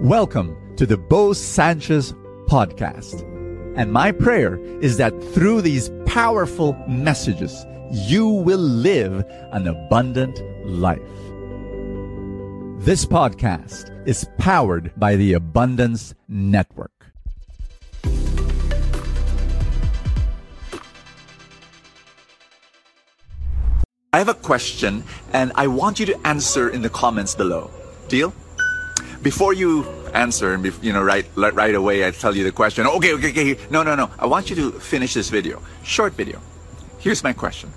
Welcome to the Bo Sanchez podcast. And my prayer is that through these powerful messages, you will live an abundant life. This podcast is powered by the Abundance Network. I have a question and I want you to answer in the comments below. Deal? Before you answer and you know right right away I tell you the question. Okay, okay, okay. No, no, no. I want you to finish this video. Short video. Here's my question.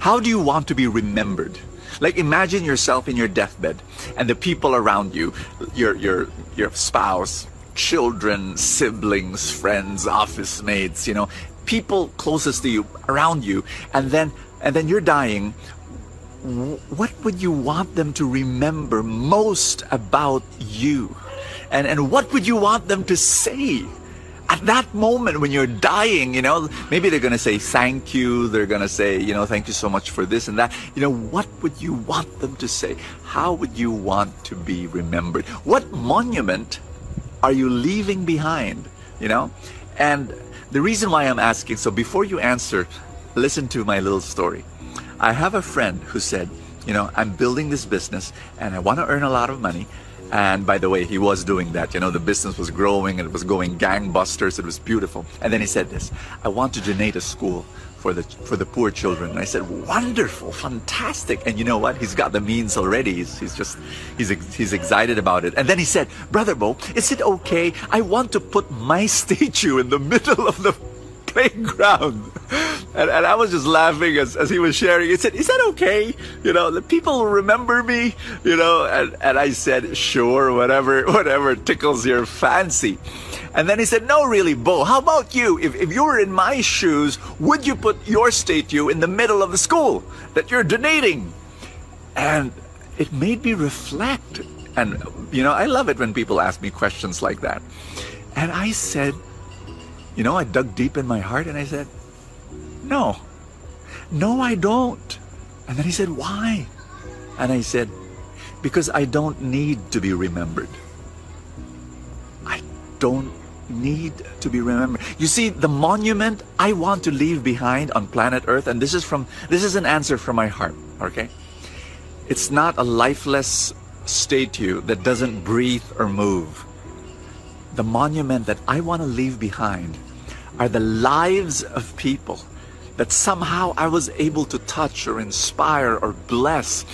How do you want to be remembered? Like imagine yourself in your deathbed and the people around you, your your your spouse, children, siblings, friends, office mates, you know, people closest to you around you and then and then you're dying what would you want them to remember most about you? And and what would you want them to say at that moment when you're dying you know? Maybe they're going to say thank you. They're going to say you know thank you so much for this and that. You know what would you want them to say? How would you want to be remembered? What monument are you leaving behind you know? And the reason why i'm asking so before you answer listen to my little story i have a friend who said you know i'm building this business and i want to earn a lot of money and by the way, he was doing that. You know, the business was growing and it was going gangbusters. It was beautiful. And then he said this, I want to donate a school for the for the poor children. And I said, wonderful, fantastic. And you know what? He's got the means already. He's, he's just, he's, he's excited about it. And then he said, Brother Bo, is it okay? I want to put my statue in the middle of the playground. And, and I was just laughing as, as he was sharing. He said, Is that okay? You know, the people remember me, you know, and, and I said, Sure, whatever, whatever tickles your fancy. And then he said, No, really, Bo, how about you? If, if you were in my shoes, would you put your statue in the middle of the school that you're donating? And it made me reflect. And, you know, I love it when people ask me questions like that. And I said, you know, I dug deep in my heart and I said, No, no, I don't. And then he said, Why? And I said, Because I don't need to be remembered. I don't need to be remembered. You see, the monument I want to leave behind on planet Earth, and this is from this is an answer from my heart, okay? It's not a lifeless statue that doesn't breathe or move. The monument that I want to leave behind are the lives of people that somehow I was able to touch or inspire or bless.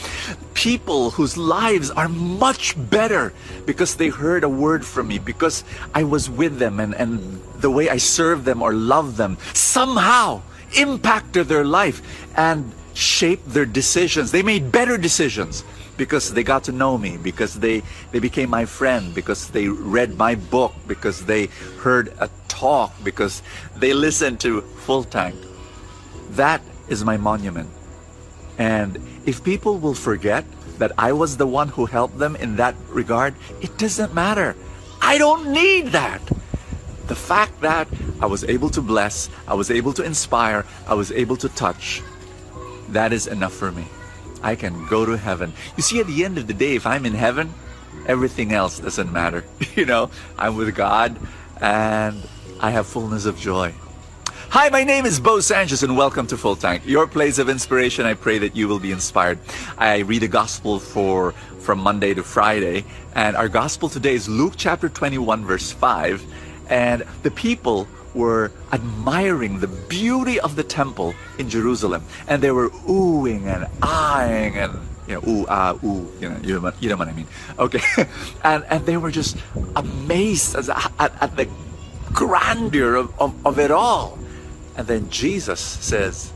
People whose lives are much better because they heard a word from me, because I was with them and, and the way I served them or loved them somehow impacted their life and shaped their decisions. They made better decisions because they got to know me, because they, they became my friend, because they read my book, because they heard a talk, because they listened to Full Tank. That is my monument. And if people will forget that I was the one who helped them in that regard, it doesn't matter. I don't need that. The fact that I was able to bless, I was able to inspire, I was able to touch, that is enough for me. I can go to heaven. You see, at the end of the day, if I'm in heaven, everything else doesn't matter. You know, I'm with God and I have fullness of joy. Hi, my name is Bo Sanchez and welcome to Full Tank, your place of inspiration. I pray that you will be inspired. I read the gospel for from Monday to Friday, and our gospel today is Luke chapter 21 verse 5, and the people were admiring the beauty of the temple in Jerusalem, and they were oohing and eyeing and you know, ooh, ah, ooh, you know, you know, you know what I mean. Okay, and and they were just amazed at, at, at the grandeur of, of, of it all. And then Jesus says,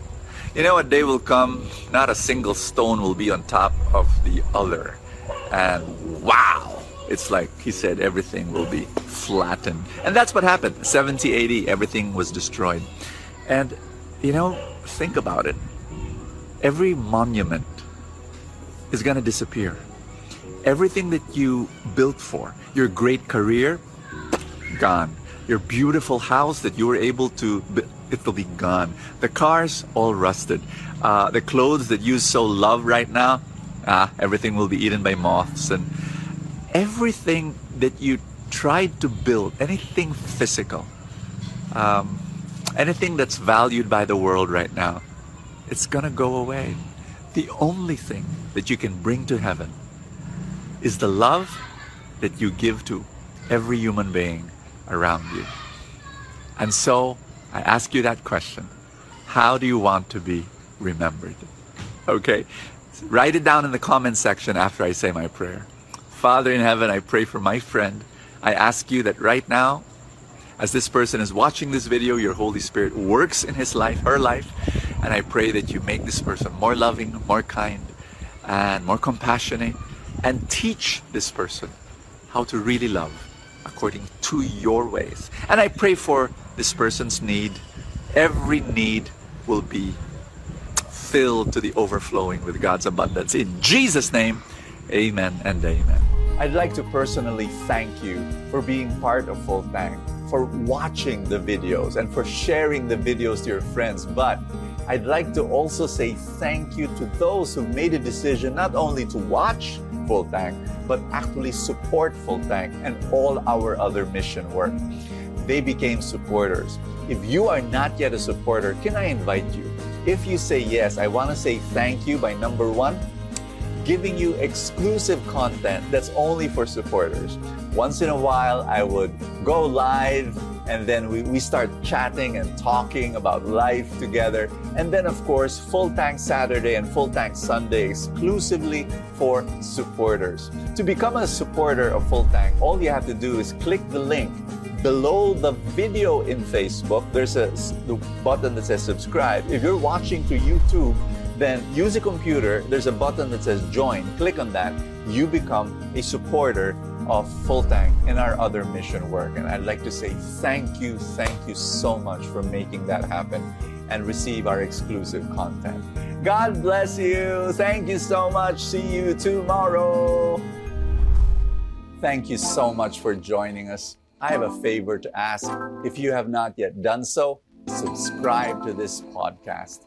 you know, a day will come, not a single stone will be on top of the other. And wow, it's like he said, everything will be flattened. And that's what happened. 70 80, everything was destroyed. And, you know, think about it. Every monument is going to disappear. Everything that you built for, your great career, gone. Your beautiful house that you were able to, it'll be gone. The cars, all rusted. Uh, the clothes that you so love right now, ah, everything will be eaten by moths and everything that you tried to build, anything physical, um, anything that's valued by the world right now, it's gonna go away. The only thing that you can bring to heaven is the love that you give to every human being around you. And so I ask you that question How do you want to be remembered? Okay? Write it down in the comment section after I say my prayer. Father in heaven, I pray for my friend. I ask you that right now, as this person is watching this video, your Holy Spirit works in his life, her life, and I pray that you make this person more loving, more kind, and more compassionate, and teach this person how to really love according to your ways. And I pray for this person's need. Every need will be filled to the overflowing with God's abundance. In Jesus' name, amen and amen. I'd like to personally thank you for being part of Full Tank, for watching the videos, and for sharing the videos to your friends. But I'd like to also say thank you to those who made a decision not only to watch Full Tank, but actually support Full Tank and all our other mission work. They became supporters. If you are not yet a supporter, can I invite you? If you say yes, I want to say thank you by number one, giving you exclusive content that's only for supporters. Once in a while, I would go live and then we, we start chatting and talking about life together. And then, of course, Full Tank Saturday and Full Tank Sunday exclusively for supporters. To become a supporter of Full Tank, all you have to do is click the link below the video in Facebook. There's a the button that says subscribe. If you're watching through YouTube, then use a computer. There's a button that says join. Click on that. You become a supporter of Full Tank and our other mission work. And I'd like to say thank you, thank you so much for making that happen and receive our exclusive content. God bless you. Thank you so much. See you tomorrow. Thank you so much for joining us. I have a favor to ask. If you have not yet done so, subscribe to this podcast